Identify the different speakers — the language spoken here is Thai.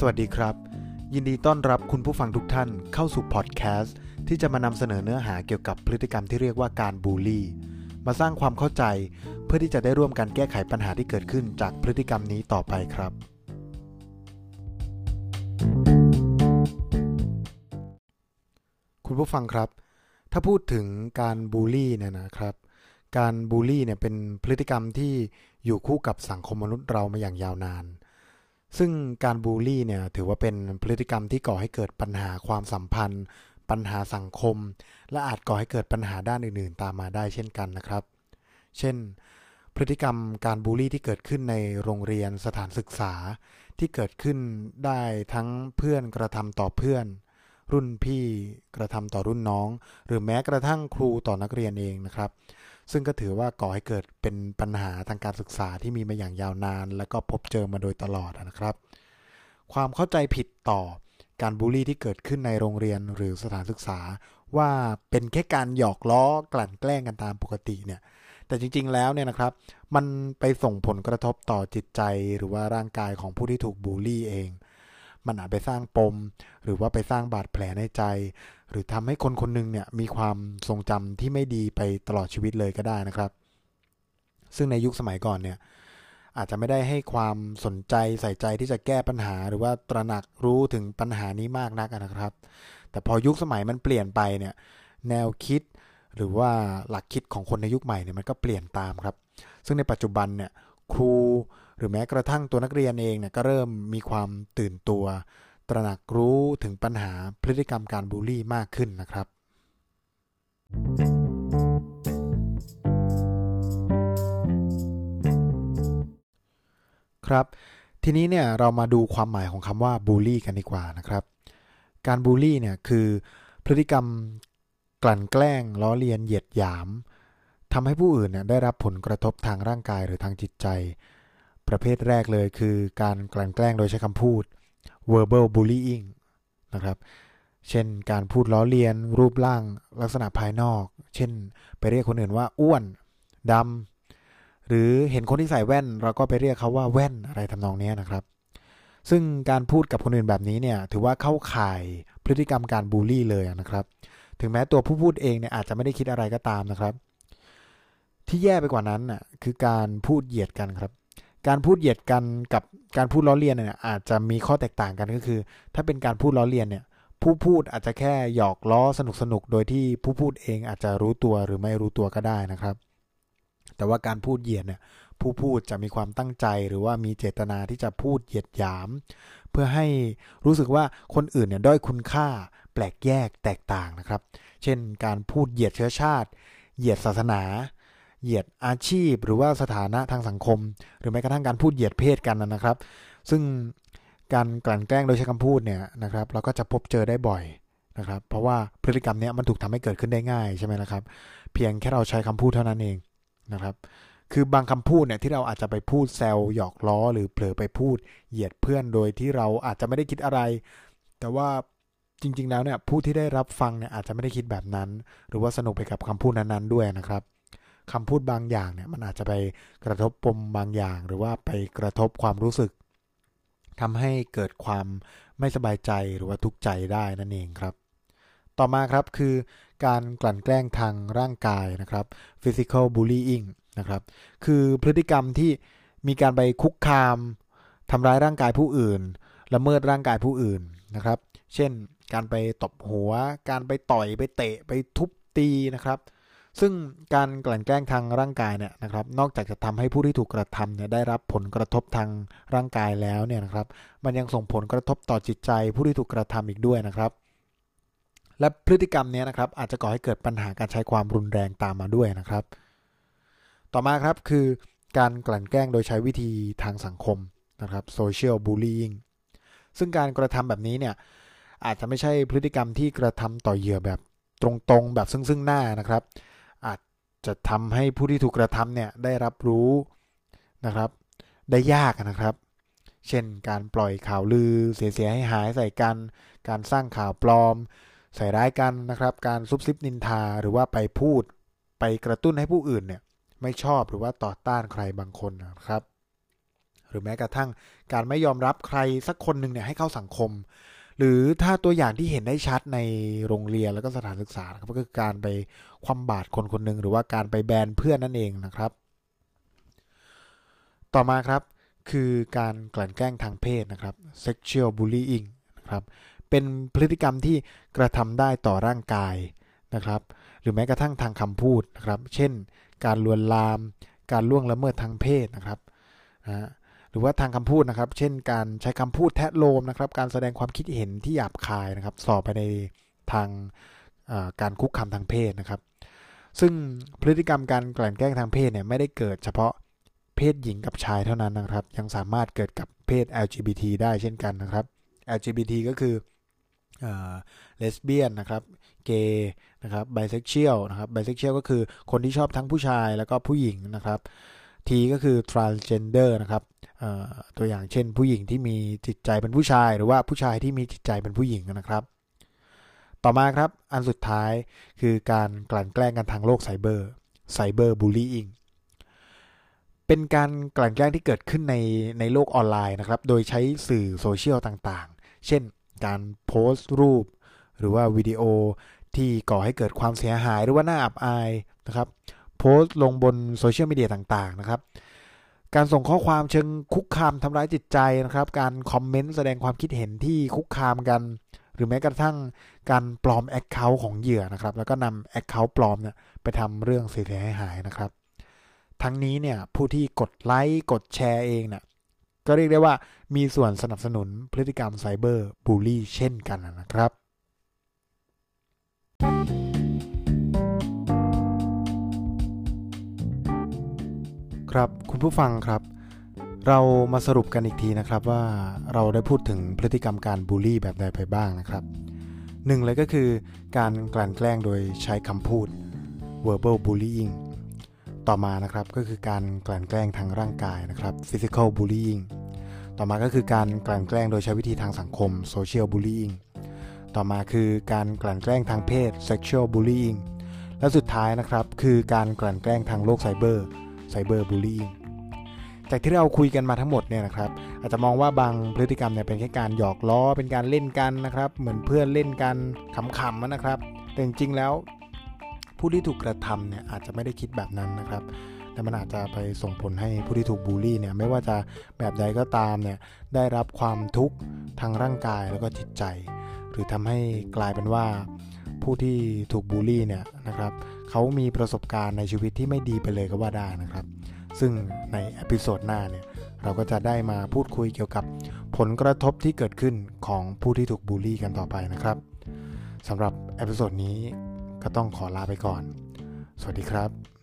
Speaker 1: สวัสดีครับ ยินดีต้อนรับคุณผู้ฟังทุกท่านเข้าสู่พอดแคสต์ที่จะมานำเสนอเนื้อหาเกี่ยวกับพฤติกรรมที่เรียกว่าการบูลลี่ มาสร้างความเข้าใจเพื่อที่จะได้ร่วมกันแก้ไขปัญหาที่เกิดขึ้นจากพฤติกรรมนี้ต่อไปครับ คุณผู้ฟังครับ ถ้าพูดถึงการบูลลี่เนี่ยนะครับ การบูลลี่เนี่ยเป็นพฤติกรรมที่อยู่คู่กับสังคมมนุษย์เรามาอย่างยาวนาน ซึ่งการบูลลี่เนี่ยถือว่าเป็นพฤติกรรมที่ก่อให้เกิดปัญหาความสัมพันธ์ ปัญหาสังคม และอาจก่อให้เกิดปัญหาด้านอื่นๆ ตามมาได้เช่นกันนะครับ เช่น พฤติกรรมการบูลลี่ที่เกิดขึ้นในโรงเรียนสถานศึกษา ที่เกิดขึ้นได้ทั้งเพื่อนกระทำต่อเพื่อน รุ่นพี่กระทำต่อรุ่นน้อง หรือแม้กระทั่งครูต่อนักเรียนเองนะครับ ซึ่งก็ถือว่าก่อให้เกิดเป็นปัญหาทางการศึกษาที่มีมาอย่างยาวนาน และก็พบเจอมาโดยตลอดนะครับ ความเข้าใจผิดต่อการบูลลี่ที่เกิดขึ้นในโรงเรียนหรือสถานศึกษา ว่าเป็นแค่การหยอกล้อกลั่นแกล้งกันตามปกติเนี่ยแต่จริง ๆ แล้วเนี่ยนะครับ มันไปส่งผลกระทบต่อจิตใจหรือว่าร่างกายของผู้ที่ถูกบูลลี่เอง มันอาจไปสร้างปม หรือว่าไปสร้างบาดแผลในใจ หรือทำให้คนคนหนึงเนี่ยมีความทรงจำที่ไม่ดีไปตลอดชีวิตเลยก็ได้นะครับ ซึ่งในยุคสมัยก่อนเนี่ยอาจจะไม่ได้ให้ความสนใจใส่ใจที่จะแก้ปัญหา หรือว่าตระหนักรู้ถึงปัญหานี้มากนักนะครับ แต่พอยุคสมัยมันเปลี่ยนไปเนี่ยแนวคิดหรือว่าหลักคิดของคนในยุคใหม่เนี่ยมันก็เปลี่ยนตามครับ ซึ่งในปัจจุบันเนี่ยครู หรือแม้กระทั่งตัวนักเรียนเองเนี่ยก็เริ่มมีความตื่นตัว ตระหนักรู้ถึงปัญหาพฤติกรรมการบูลลี่มากขึ้นนะครับ ครับ ทีนี้เนี่ยเรามาดูความหมายของคำว่าบูลลี่กันดีกว่านะครับ การบูลลี่เนี่ยคือพฤติกรรมกลั่นแกล้งล้อเลียนเหยียดหยามทำให้ผู้อื่นเนี่ยได้รับผลกระทบทางร่างกายหรือทางจิตใจ ประเภทแรกเลยคือการกลั่นแกล้งโดยใช้คำพูด verbal bullying นะครับ เช่นการพูดล้อเลียน รูปร่างลักษณะภายนอก เช่น ไปเรียกคนอื่นว่าอ้วนดำหรือเห็นคนที่ใส่แว่น เราก็ไปเรียกเขาว่าแว่นอะไรทำนองนี้นะครับ ซึ่งการพูดกับคนอื่นแบบนี้เนี่ยถือว่าเข้าข่ายพฤติกรรมการบูลลี่เลยนะครับ ถึงแม้ตัวผู้พูดเองเนี่ยอาจจะไม่ได้คิดอะไรก็ตามนะครับ ที่แย่ไปกว่านั้นน่ะคือการพูดเหยียดกันครับ การพูดเหยียดกันกับการพูดล้อเลียนเนี่ยอาจจะมีข้อแตกต่างกันก็คือ ถ้าเป็นการพูดล้อเลียนเนี่ย ผู้พูดอาจจะแค่หยอกล้อสนุกสนุกโดยที่ผู้พูดเองอาจจะรู้ตัวหรือไม่รู้ตัวก็ได้นะครับ แต่ว่าการพูดเหยียดเนี่ยผู้พูดจะมีความตั้งใจหรือว่ามีเจตนาที่จะพูดเหยียดหยาม เพื่อให้รู้สึกว่าคนอื่นเนี่ยด้อยคุณค่า แปลกแยกแตกต่างนะครับ เช่น การพูดเหยียดเชื้อชาติ เหยียดศาสนา เหยียดอาชีพ หรือว่าสถานะทางสังคม หรือแม้กระทั่งการพูดเหยียดเพศกันนะครับ ซึ่งการกลั่นแกล้งโดยใช้คำพูดเนี่ยนะครับ เราก็จะพบเจอได้บ่อยนะครับ เพราะว่าพฤติกรรมเนี้ยมันถูกทำให้เกิดขึ้นได้ง่ายใช่ไหมนะครับ เพียงแค่เราใช้คำพูดเท่านั้นเองนะครับ คือบางคำพูดเนี่ยที่เราอาจจะไปพูดแซวหยอกล้อ หรือเผลอไปพูดเหยียดเพื่อนโดยที่เราอาจจะไม่ได้คิดอะไร แต่ว่าจริง ๆ แล้วเนี่ยผู้ที่ได้รับฟังเนี่ยอาจจะไม่ได้คิดแบบนั้น หรือว่าสนุกไปกับคำพูดนั้นๆด้วยนะครับ คำพูดบางอย่างเนี่ยมันอาจจะไปกระทบปมบางอย่าง หรือว่าไปกระทบความรู้สึกทำให้เกิดความไม่สบายใจหรือว่าทุกข์ใจได้นั่นเองครับ ต่อมาครับคือการกลั่นแกล้งทางร่างกายนะครับ physical bullying นะครับ คือพฤติกรรมที่มีการไปคุกคามทำร้ายร่างกายผู้อื่นละเมิดร่างกายผู้อื่นนะครับ เช่น การไปตบหัว การไปต่อย ไปเตะ ไปทุบตีนะครับ ซึ่งการกลั่นแกล้งทางร่างกายเนี่ยนะครับ นอกจากจะทำให้ผู้ที่ถูกกระทำเนี่ยได้รับผลกระทบทางร่างกายแล้วเนี่ยนะครับ มันยังส่งผลกระทบต่อจิตใจผู้ที่ถูกกระทำอีกด้วยนะครับ และพฤติกรรมนี้นะครับ อาจจะก่อให้เกิดปัญหาการใช้ความรุนแรงตามมาด้วยนะครับ ต่อมาครับคือการกลั่นแกล้งโดยใช้วิธีทางสังคมนะครับ social bullying ซึ่งการกระทำแบบนี้เนี่ยอาจจะไม่ใช่พฤติกรรมที่กระทำต่อเหยื่อแบบตรงๆ แบบซึ่งซึ่งหน้านะครับ อาจจะทำให้ผู้ที่ถูกกระทำเนี่ยได้รับรู้นะครับ ได้ยากนะครับ เช่นการปล่อยข่าวลือ เสียหายหายใส่กัน การสร้างข่าวปลอม ใส่ร้ายกันนะครับ การซุบซิบนินทาหรือว่าไปพูด ไปกระตุ้นให้ผู้อื่นเนี่ยไม่ชอบหรือว่าต่อต้านใครบางคนนะครับ หรือแม้กระทั่งการไม่ยอมรับใครสักคนหนึ่งเนี่ยให้เข้าสังคม หรือถ้าตัวอย่างที่เห็นได้ชัดในโรงเรียนแล้วก็สถานศึกษาครับก็คือการไปคว่ำบาตรคนคนหนึ่งหรือว่าการไปแบนเพื่อนนั่นเองนะครับ ต่อมาครับคือการกลั่นแกล้งทางเพศนะครับ sexual bullying นะครับเป็นพฤติกรรมที่กระทำได้ต่อร่างกายนะครับ หรือแม้กระทั่งทางคำพูดนะครับ เช่น การลวนลาม การล่วงละเมิดทางเพศนะครับนะ รือว่าทางคำพูดนะครับ เช่น การใช้คำพูดแทะโลมนะครับ การแสดงความคิดเห็นที่หยาบคายนะครับ สอบไปในทางการคุกคามทางเพศนะครับ ซึ่งพฤติกรรมการกลั่นแกล้งทางเพศเนี่ยไม่ได้เกิดเฉพาะเพศหญิงกับชายเท่านั้นนะครับ ยังสามารถเกิดกับเพศ LGBT ได้เช่นกันนะครับ LGBT ก็คือเลสเบี้ยนนะครับ เกย์นะครับไบเซ็กชวลนะครับไบเซ็กชวลก็คือคนที่ชอบทั้งผู้ชายแล้วก็ผู้หญิงนะครับ T ก็คือ transgender นะครับตัวอย่างเช่นผู้หญิงที่มีจิตใจเป็นผู้ชาย หรือว่าผู้ชายที่มีจิตใจเป็นผู้หญิงนะครับ ต่อมาครับอันสุดท้ายคือการกลั่นแกล้งกันทางโลกไซเบอร์ cyberbullying เป็นการกลั่นแกล้งที่เกิดขึ้นในในโลกออนไลน์นะครับ โดยใช้สื่อโซเชียลต่างๆ เช่นการโพสต์รูป หรือว่าวิดีโอที่ก่อให้เกิดความเสียหายหรือว่าน่าอับอายนะครับ โพสต์ลงบนโซเชียลมีเดียต่างๆนะครับ การส่งข้อความเชิงคุกคามทำร้ายจิตใจนะครับ การคอมเมนต์แสดงความคิดเห็นที่คุกคามกัน หรือแม้กระทั่งการปลอม account ของเหยื่อนะครับ แล้วก็นำ account ปลอมเนี่ยไปทำเรื่องเสียหายนะครับ ทั้งนี้เนี่ยผู้ที่กดไลค์กดแชร์เองเนี่ยก็เรียกได้ว่ามีส่วนสนับสนุนพฤติกรรมไซเบอร์บูลลี่เช่นกันนะครับ ครับคุณผู้ฟังครับ เรามาสรุปกันอีกทีนะครับว่าเราได้พูดถึงพฤติกรรมการบูลลี่แบบใดไปบ้างนะครับหนึ่งเลยก็คือการกลั่นแกล้งโดยใช้คำพูด verbal bullying ต่อมานะครับก็คือการกลั่นแกล้งทางร่างกายนะครับ physical bullying ต่อมาก็คือการกลั่นแกล้งโดยใช้วิธีทางสังคม social bullying ต่อมาคือการกลั่นแกล้งทางเพศ sexual bullying และสุดท้ายนะครับคือการกลั่นแกล้งทางโลกไซเบอร์ cyber bullying จากที่เราคุยกันมาทั้งหมดเนี่ยนะครับอาจจะมองว่าบางพฤติกรรมเนี่ยเป็นแค่การหยอกล้อเป็นการเล่นกันนะครับ เหมือนเพื่อนเล่นกันขำๆนะครับ แต่จริงๆแล้วผู้ที่ถูกกระทำเนี่ยอาจจะไม่ได้คิดแบบนั้นนะครับ แต่มันอาจจะไปส่งผลให้ผู้ที่ถูกบูลลี่เนี่ยไม่ว่าจะแบบใดก็ตามเนี่ยได้รับความทุกข์ทางร่างกายแล้วก็จิตใจ หรือทำให้กลายเป็นว่าผู้ที่ถูกบูลลี่เนี่ยนะครับ เขามีประสบการณ์ในชีวิตที่ไม่ดีไปเลยก็ว่าได้นะครับ ซึ่งใน episode หน้าเนี่ยเราก็จะได้มาพูดคุยเกี่ยวกับผลกระทบที่เกิดขึ้นของผู้ที่ถูกบูลลี่กันต่อไปนะครับสำหรับ episode นี้ก็ต้องขอลาไปก่อน สวัสดีครับ